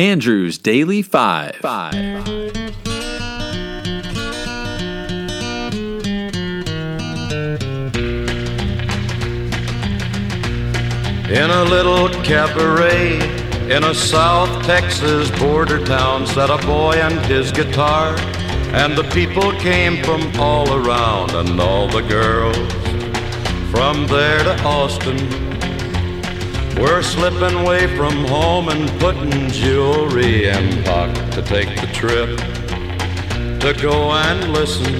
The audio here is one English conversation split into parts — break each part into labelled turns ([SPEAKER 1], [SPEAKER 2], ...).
[SPEAKER 1] Andrew's Daily Five. Five.
[SPEAKER 2] In a little cabaret in a South Texas border town sat a boy and his guitar. And the people came from all around, and all the girls from there to Austin were slipping away from home and putting jewelry in pocket to take the trip to go and listen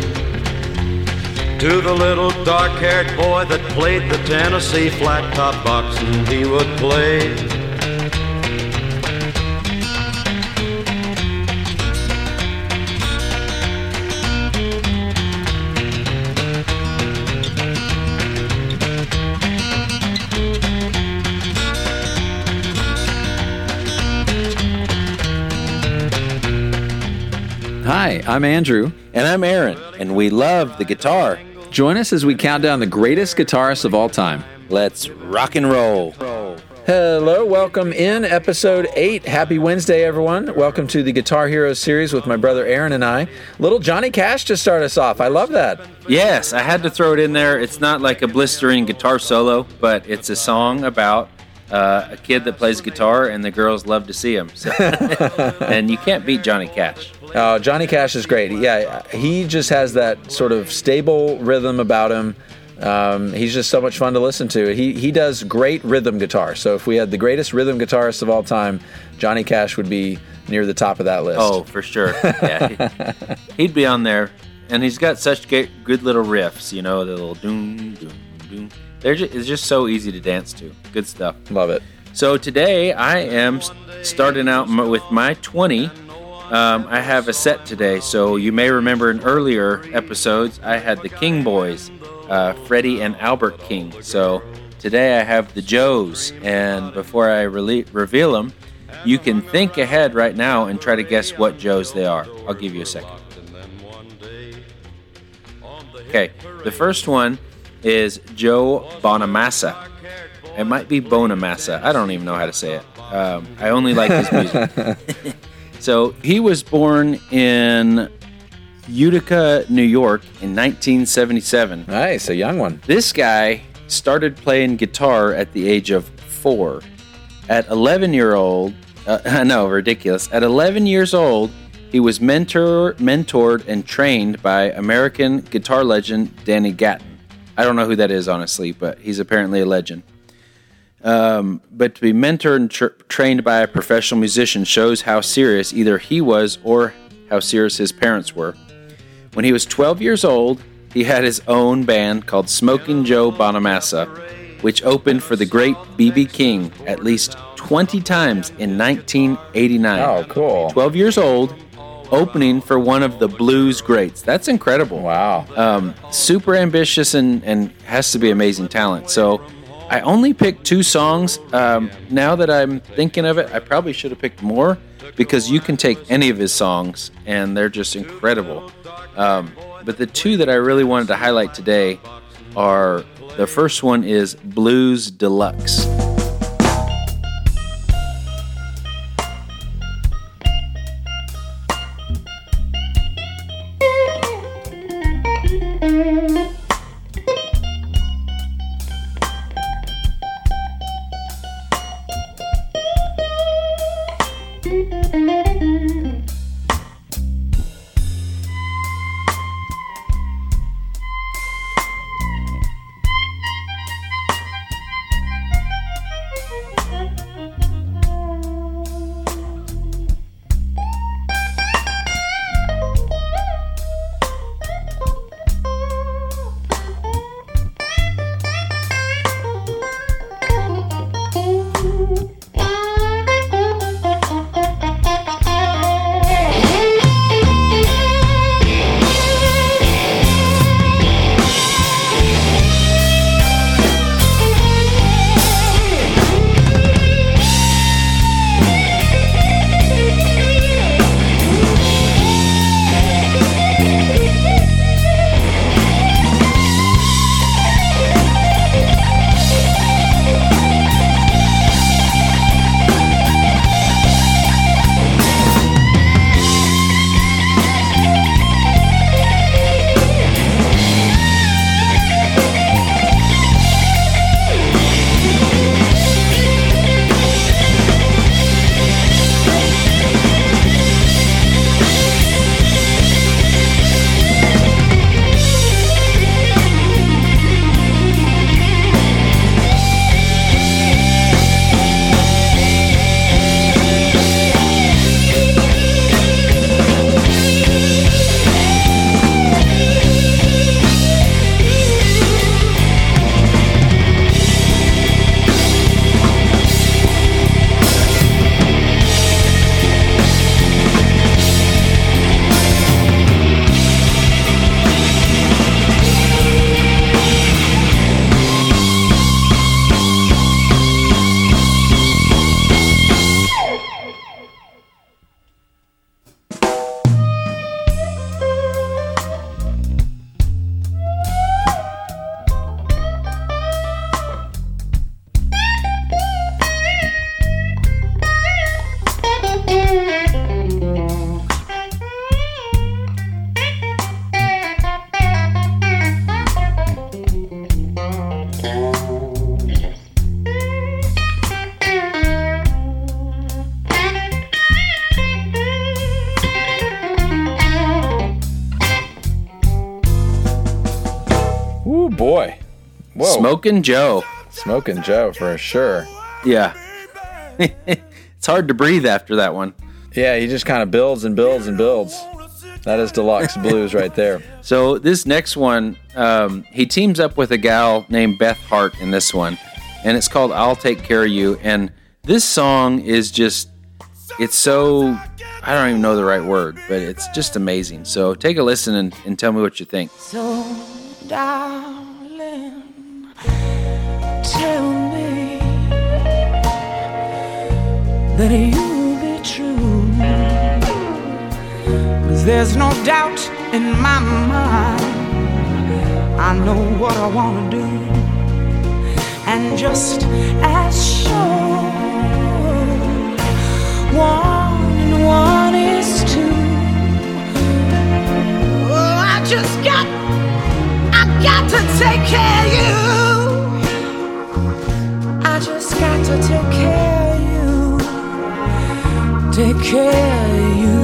[SPEAKER 2] to the little dark-haired boy that played the Tennessee flat top box and he would play
[SPEAKER 1] I'm Andrew.
[SPEAKER 3] And I'm Aaron, and we love the guitar.
[SPEAKER 1] Join us as we count down the greatest guitarists of all time.
[SPEAKER 3] Let's rock and roll.
[SPEAKER 1] Hello, welcome in episode 8. Happy Wednesday, everyone. Welcome to the Guitar Heroes series with my brother Aaron and I. Little Johnny Cash to start us off. I love that.
[SPEAKER 4] Yes, I had to throw it in there. It's not like a blistering guitar solo, but it's a song about uh, a kid that plays guitar and the girls love to see him. So. and you can't beat Johnny Cash.
[SPEAKER 1] Oh, Johnny Cash is great. Yeah, he just has that sort of stable rhythm about him. Um, he's just so much fun to listen to. He he does great rhythm guitar. So if we had the greatest rhythm guitarist of all time, Johnny Cash would be near the top of that list.
[SPEAKER 4] Oh, for sure. Yeah, he, would be on there. And he's got such good, good little riffs, you know, the little doom, doom, doom. They're just, it's just so easy to dance to. Good stuff.
[SPEAKER 1] love it.
[SPEAKER 4] So today I am starting out with my 20. Um, I have a set today. So you may remember in earlier episodes, I had the King Boys, uh, Freddie and Albert King. So today I have the Joes. And before I re- reveal them, you can think ahead right now and try to guess what Joes they are. I'll give you a second. Okay, the first one is Joe Bonamassa. It might be Bonamassa. I don't even know how to say it. Um, I only like his music. so he was born in Utica, New York in 1977.
[SPEAKER 1] Nice, a young one.
[SPEAKER 4] This guy started playing guitar at the age of four. At 11 year old, uh, no, ridiculous. At 11 years old, he was mentor, mentored and trained by American guitar legend Danny Gatton. I don't know who that is, honestly, but he's apparently a legend. Um, but to be mentored and tra- trained by a professional musician shows how serious either he was or how serious his parents were. When he was 12 years old, he had his own band called Smoking Joe Bonamassa, which opened for the great B.B. King at least 20 times in 1989.
[SPEAKER 1] Oh, cool.
[SPEAKER 4] 12 years old, opening for one of the blues greats. That's incredible.
[SPEAKER 1] Wow.
[SPEAKER 4] Um, super ambitious and, and has to be amazing talent. So I only picked two songs. Um, now that I'm thinking of it, I probably should have picked more because you can take any of his songs and they're just incredible. Um, but the two that I really wanted to highlight today are the first one is Blues Deluxe. Smoking Joe.
[SPEAKER 1] Smoking Joe for sure.
[SPEAKER 4] Yeah. it's hard to breathe after that one.
[SPEAKER 1] Yeah, he just kind of builds and builds and builds. That is deluxe blues right there.
[SPEAKER 4] So this next one, um, he teams up with a gal named Beth Hart in this one, and it's called "I'll Take Care of You." And this song is just—it's so I don't even know the right word, but it's just amazing. So take a listen and, and tell me what you think.
[SPEAKER 5] So, darling, tell me that you'll be true. Cause there's no doubt in my mind. I know what I wanna do. And just as sure, one and one is two. Oh, I just got, I got to take care of you. I just got to take care of you. Take care of you.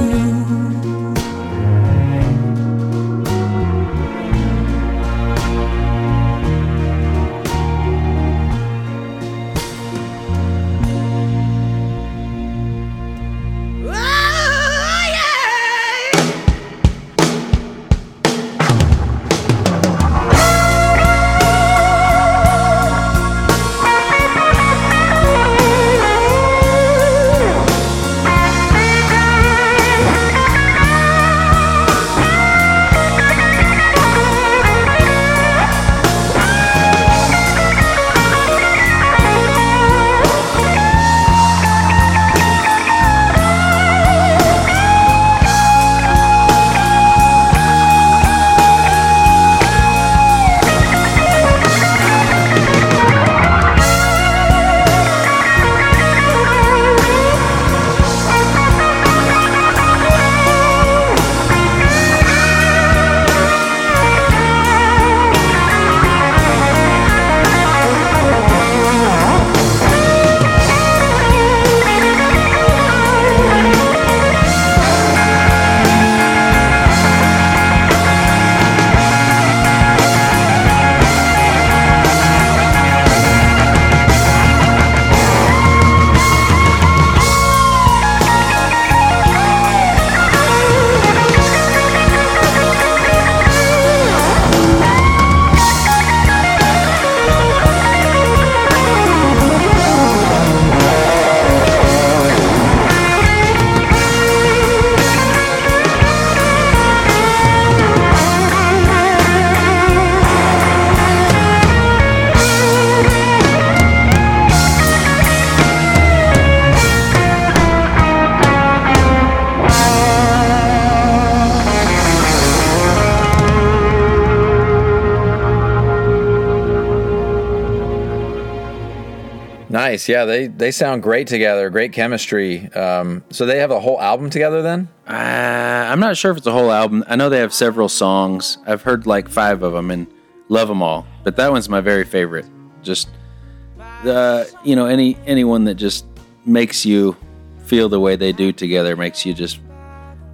[SPEAKER 1] Nice. Yeah, they they sound great together. Great chemistry. Um, so they have a whole album together then?
[SPEAKER 4] Uh, I'm not sure if it's a whole album. I know they have several songs. I've heard like five of them and love them all. But that one's my very favorite. Just the you know any anyone that just makes you feel the way they do together makes you just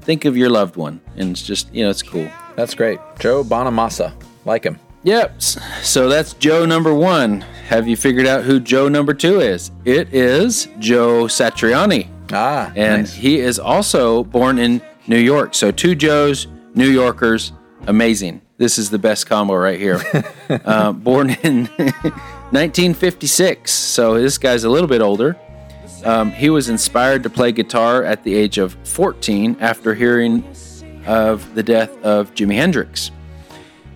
[SPEAKER 4] think of your loved one, and it's just you know it's cool.
[SPEAKER 1] That's great. Joe Bonamassa. Like him.
[SPEAKER 4] Yep. So that's Joe number one. Have you figured out who Joe number two is? It is Joe Satriani.
[SPEAKER 1] Ah,
[SPEAKER 4] And
[SPEAKER 1] nice.
[SPEAKER 4] he is also born in New York. So two Joes, New Yorkers, amazing. This is the best combo right here. uh, born in 1956. So this guy's a little bit older. Um, he was inspired to play guitar at the age of 14 after hearing of the death of Jimi Hendrix.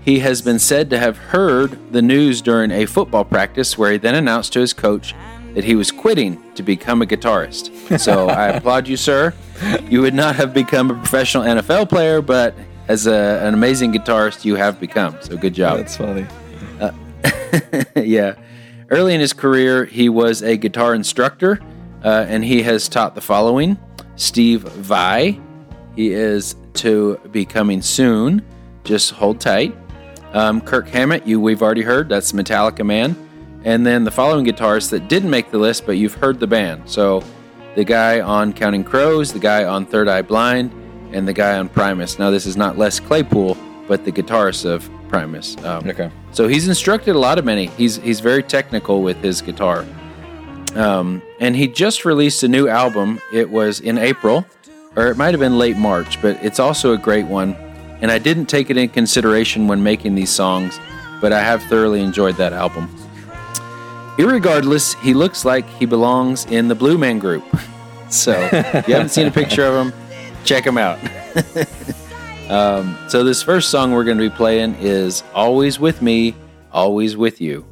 [SPEAKER 4] He has been said to have heard the news during a football practice where he then announced to his coach that he was quitting to become a guitarist. So I applaud you, sir. You would not have become a professional NFL player, but as a, an amazing guitarist, you have become. So good job.
[SPEAKER 1] That's funny.
[SPEAKER 4] yeah. Early in his career, he was a guitar instructor, uh, and he has taught the following Steve Vai. He is to be coming soon. Just hold tight. Um, Kirk Hammett, you we've already heard. That's Metallica man. And then the following guitarists that didn't make the list, but you've heard the band. So the guy on Counting Crows, the guy on Third Eye Blind, and the guy on Primus. Now this is not Les Claypool, but the guitarist of Primus. Um,
[SPEAKER 1] Okay.
[SPEAKER 4] So he's instructed a lot of many. He's he's very technical with his guitar. Um, and he just released a new album. It was in April, or it might have been late March, but it's also a great one. And I didn't take it in consideration when making these songs, but I have thoroughly enjoyed that album. Irregardless, he looks like he belongs in the Blue Man Group. So if you haven't seen a picture of him, check him out. um, so this first song we're going to be playing is "Always with Me, Always with You."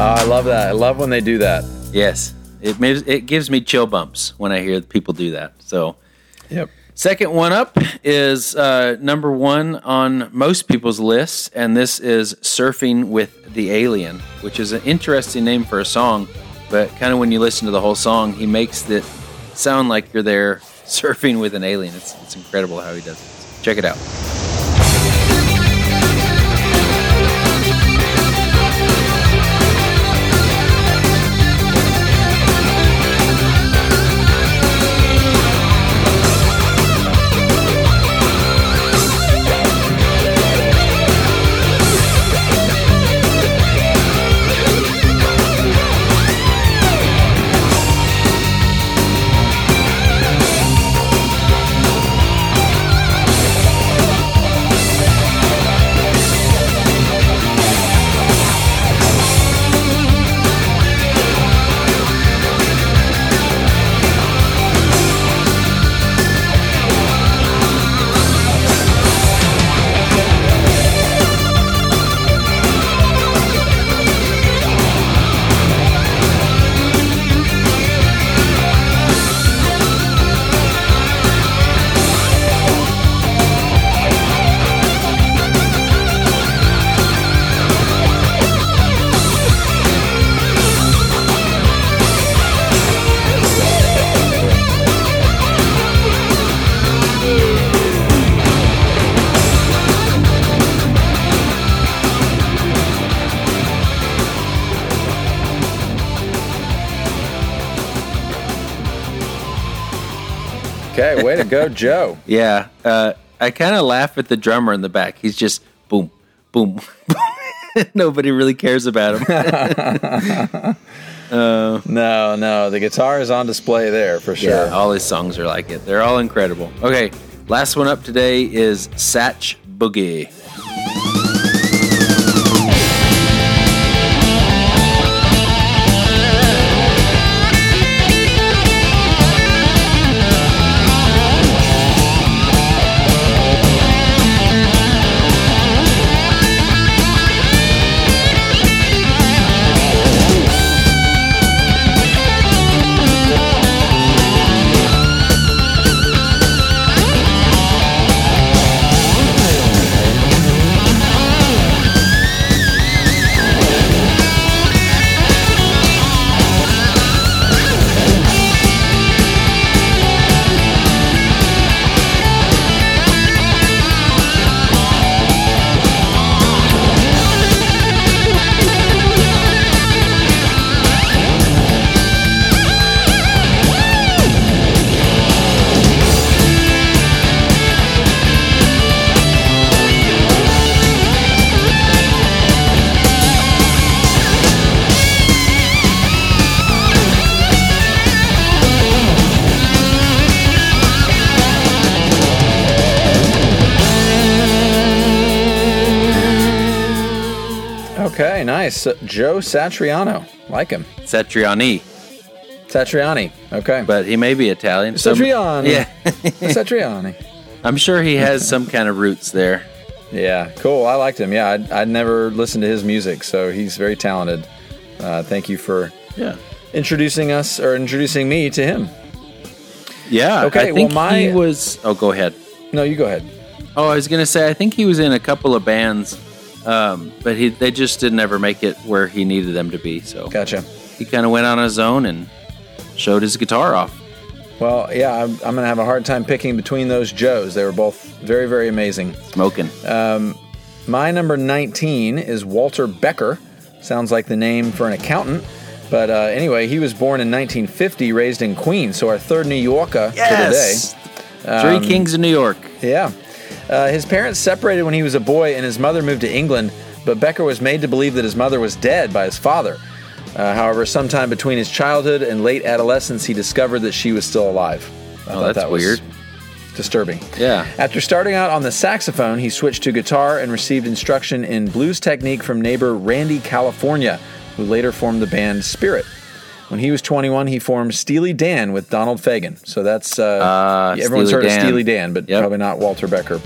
[SPEAKER 1] I love that. I love when they do that.
[SPEAKER 4] Yes, it makes, it gives me chill bumps when I hear people do that. So,
[SPEAKER 1] Yep.
[SPEAKER 4] second one up is uh, number one on most people's lists, and this is "Surfing with the Alien," which is an interesting name for a song. But kind of when you listen to the whole song, he makes it sound like you're there surfing with an alien. It's it's incredible how he does it. Check it out.
[SPEAKER 1] Okay, way to go, Joe.
[SPEAKER 4] Yeah, uh, I kind of laugh at the drummer in the back. He's just boom, boom. Nobody really cares about him.
[SPEAKER 1] No, no, the guitar is on display there for sure.
[SPEAKER 4] Yeah, all his songs are like it. They're all incredible. Okay, last one up today is Satch Boogie.
[SPEAKER 1] Okay, nice. Joe Satriano. Like him.
[SPEAKER 4] Satriani,
[SPEAKER 1] Satriani. Okay.
[SPEAKER 4] but he may be Italian.
[SPEAKER 1] Satriani.
[SPEAKER 4] Yeah.
[SPEAKER 1] Satriani.
[SPEAKER 4] I'm sure he has some kind of roots there.
[SPEAKER 1] Yeah, cool. I liked him. Yeah, I'd, I'd never listened to his music, so he's very talented. Uh, thank you for
[SPEAKER 4] Yeah.
[SPEAKER 1] introducing us or introducing me to him.
[SPEAKER 4] Yeah.
[SPEAKER 1] Okay,
[SPEAKER 4] I think
[SPEAKER 1] well, my-
[SPEAKER 4] he was. Oh, go ahead.
[SPEAKER 1] No, you go ahead.
[SPEAKER 4] Oh, I was gonna say I think he was in a couple of bands, um, but he they just didn't ever make it where he needed them to be. So
[SPEAKER 1] Gotcha.
[SPEAKER 4] he kind of went on his own and showed his guitar off.
[SPEAKER 1] Well, yeah, I'm, I'm going to have a hard time picking between those Joes. They were both very, very amazing.
[SPEAKER 4] Smoking.
[SPEAKER 1] My number 19 is Walter Becker. Sounds like the name for an accountant. But uh, anyway, he was born in 1950, raised in Queens. So our third New Yorker
[SPEAKER 4] yes.
[SPEAKER 1] Um,
[SPEAKER 4] Three Kings of New York.
[SPEAKER 1] Yeah. Uh, his parents separated when he was a boy, and his mother moved to England. But Becker was made to believe that his mother was dead by his father. Uh, however, sometime between his childhood and late adolescence, he discovered that she was still alive. I
[SPEAKER 4] Oh, that's
[SPEAKER 1] that was
[SPEAKER 4] weird.
[SPEAKER 1] Disturbing.
[SPEAKER 4] Yeah.
[SPEAKER 1] After starting out on the saxophone, he switched to guitar and received instruction in blues technique from neighbor Randy California, who later formed the band Spirit. When he was 21, he formed Steely Dan with Donald Fagen. So that's uh,
[SPEAKER 4] Ah,
[SPEAKER 1] everyone's
[SPEAKER 4] Steely
[SPEAKER 1] heard
[SPEAKER 4] Dan.
[SPEAKER 1] of Steely Dan, but
[SPEAKER 4] Yep.
[SPEAKER 1] probably not Walter Becker.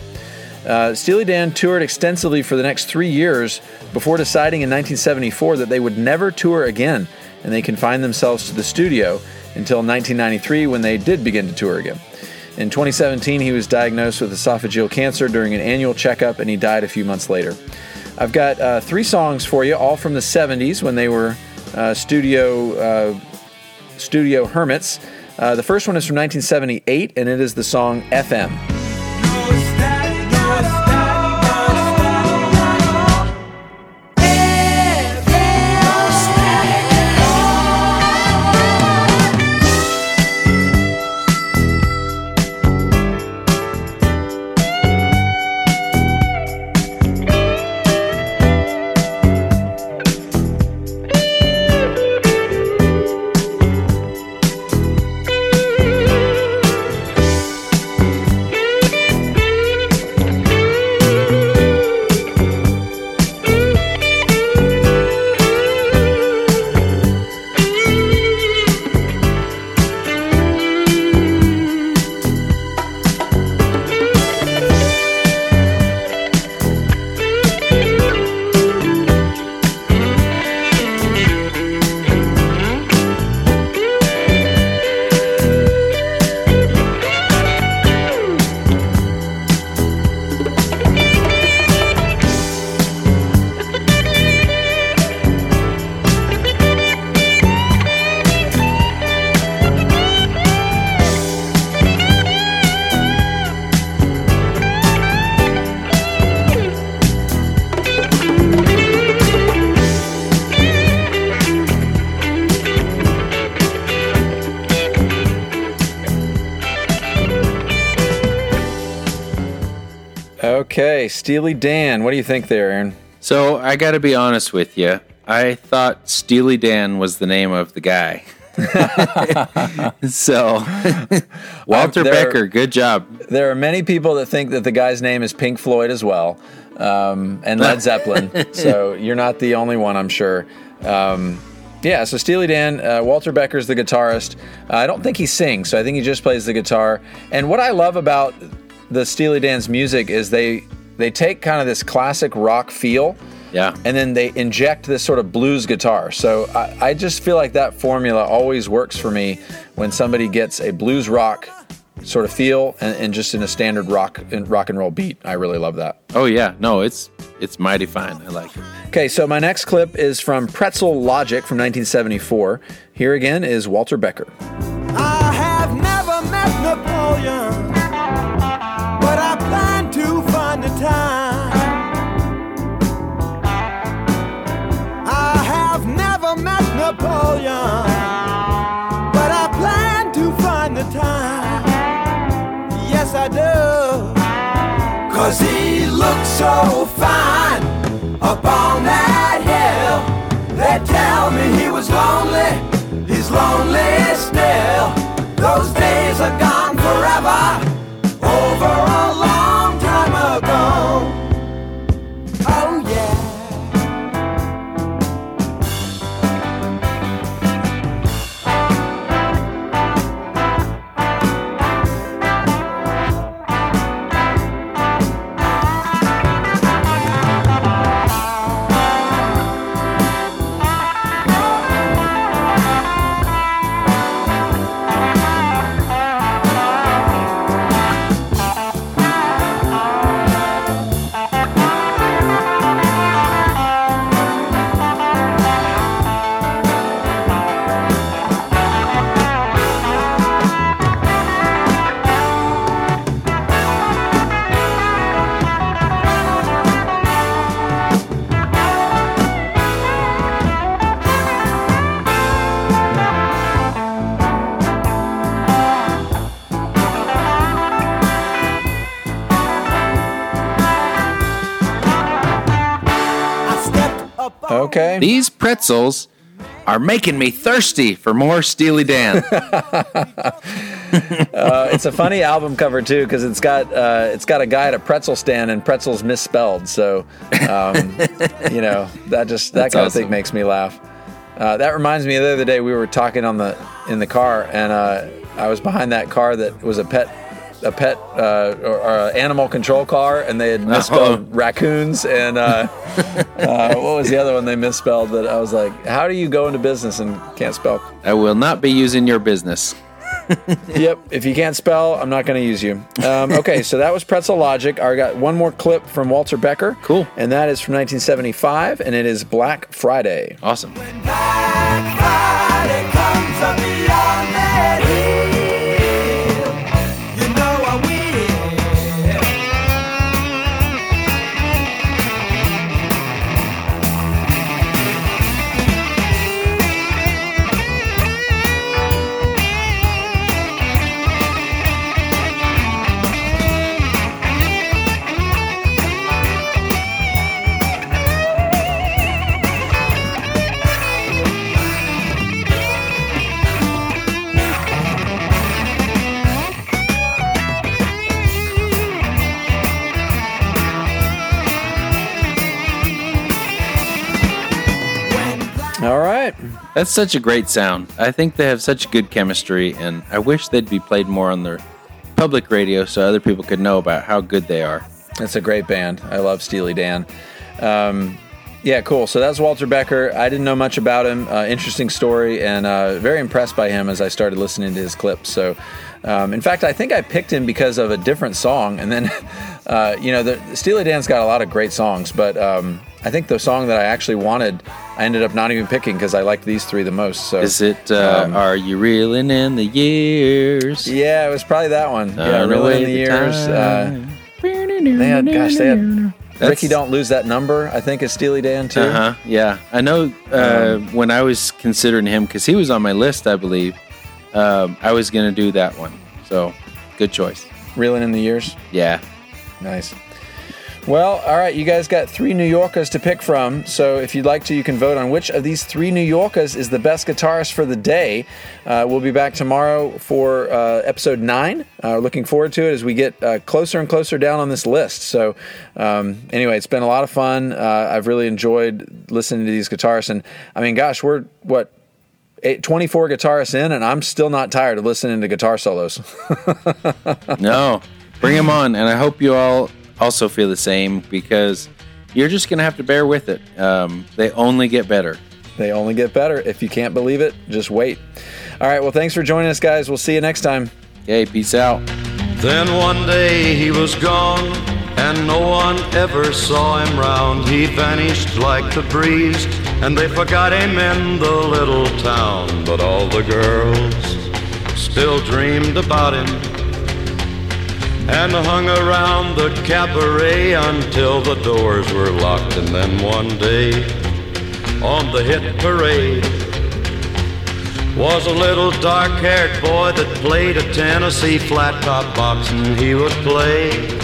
[SPEAKER 1] Uh, Steely Dan toured extensively for the next three years before deciding in 1974 that they would never tour again, and they confined themselves to the studio until 1993 when they did begin to tour again. In 2017, he was diagnosed with esophageal cancer during an annual checkup, and he died a few months later. I've got uh, three songs for you, all from the 70s when they were uh, studio uh, studio hermits. Uh, the first one is from 1978, and it is the song FM. Okay, Steely Dan. What do you think there, Aaron?
[SPEAKER 4] So I got to be honest with you. I thought Steely Dan was the name of the guy. so Walter Becker, good job.
[SPEAKER 1] There are many people that think that the guy's name is Pink Floyd as well, um, and Led Zeppelin. so you're not the only one, I'm sure. Um, yeah, so Steely Dan, uh, Walter Becker's the guitarist. Uh, I don't think he sings, so I think he just plays the guitar. And what I love about the Steely Dan's music is they they take kind of this classic rock feel,
[SPEAKER 4] Yeah.
[SPEAKER 1] and then they inject this sort of blues guitar. So I, I just feel like that formula always works for me when somebody gets a blues rock sort of feel and, and just in a standard rock and rock and roll beat. I really love that.
[SPEAKER 4] Oh yeah. No, it's it's mighty fine. I like it.
[SPEAKER 1] Okay, so my next clip is from Pretzel Logic from 1974. Here again is Walter Becker.
[SPEAKER 6] Cause he looks so fine up on that hill. They tell me he was lonely. He's lonely still. Those days are gone
[SPEAKER 1] Okay.
[SPEAKER 4] These pretzels are making me thirsty for more Steely Dan.
[SPEAKER 1] Uh, it's a funny album cover too because it's got uh, it's got a guy at a pretzel stand and pretzels misspelled. So, um, you know that just that
[SPEAKER 4] That's
[SPEAKER 1] kind of thing makes me laugh. Uh, that reminds me, the other day we were talking on the in the car, and uh, I was behind that car that was a pet a pet uh, or, or a animal control car, and they had misspelled raccoons. And uh, uh, what was the other one they misspelled? That I was like, how do you go into business and can't spell?
[SPEAKER 4] I will not be using your business.
[SPEAKER 1] Yep. If you can't spell, I'm not going to use you. Um, okay, so that was Pretzel Logic. I got one more clip from Walter Becker.
[SPEAKER 4] Cool.
[SPEAKER 1] And that is from 1975, and it is Black Friday.
[SPEAKER 4] Awesome. That's such a great sound. I think they have such good chemistry, and I wish they'd be played more on their public radio so other people could know about how good they are.
[SPEAKER 1] That's a great band. I love Steely Dan. Um, yeah, cool. So that's Walter Becker. I didn't know much about him. Uh, interesting story, and uh, very impressed by him as I started listening to his clips. So, um, in fact, I think I picked him because of a different song. And then, uh, you know, the, Steely Dan's got a lot of great songs, but um, I think the song that I actually wanted, I ended up not even picking because I liked these three the most. So,
[SPEAKER 4] Is it, uh,
[SPEAKER 1] Um,
[SPEAKER 4] Are You Reeling in the Years?
[SPEAKER 1] yeah, it was probably that one. yeah,
[SPEAKER 4] Turn
[SPEAKER 1] really in the,
[SPEAKER 4] the
[SPEAKER 1] years. Uh, they had, gosh, they had.
[SPEAKER 4] That's-
[SPEAKER 1] Rikki, don't lose that number. I think is Steely Dan too.
[SPEAKER 4] Uh huh. Yeah, I know. Uh,
[SPEAKER 1] Um,
[SPEAKER 4] when I was considering him, because he was on my list, I believe, um, I was going to do that one. So, good choice.
[SPEAKER 1] Reeling in the years.
[SPEAKER 4] Yeah.
[SPEAKER 1] Nice. Well, all right, you guys got three New Yorkers to pick from. So if you'd like to, you can vote on which of these three New Yorkers is the best guitarist for the day. Uh, we'll be back tomorrow for uh, episode nine. Uh, looking forward to it as we get uh, closer and closer down on this list. So, um, anyway, it's been a lot of fun. Uh, I've really enjoyed listening to these guitarists. And I mean, gosh, we're what? Eight, 24 guitarists in, and I'm still not tired of listening to guitar solos.
[SPEAKER 4] No, bring him on, and I hope you all also feel the same because you're just going to have to bear with it. Um, they only get better.
[SPEAKER 1] They only get better. If you can't believe it, just wait. All right. Well, thanks for joining us, guys. We'll see you next time.
[SPEAKER 4] Okay, peace out.
[SPEAKER 2] Then one day he was gone, and no one ever saw him round. He vanished like the breeze, and they forgot him in the little town. But all the girls still dreamed about him and hung around the cabaret until the doors were locked. And then one day, on the hit parade, was a little dark haired boy that played a Tennessee flat top box and he would play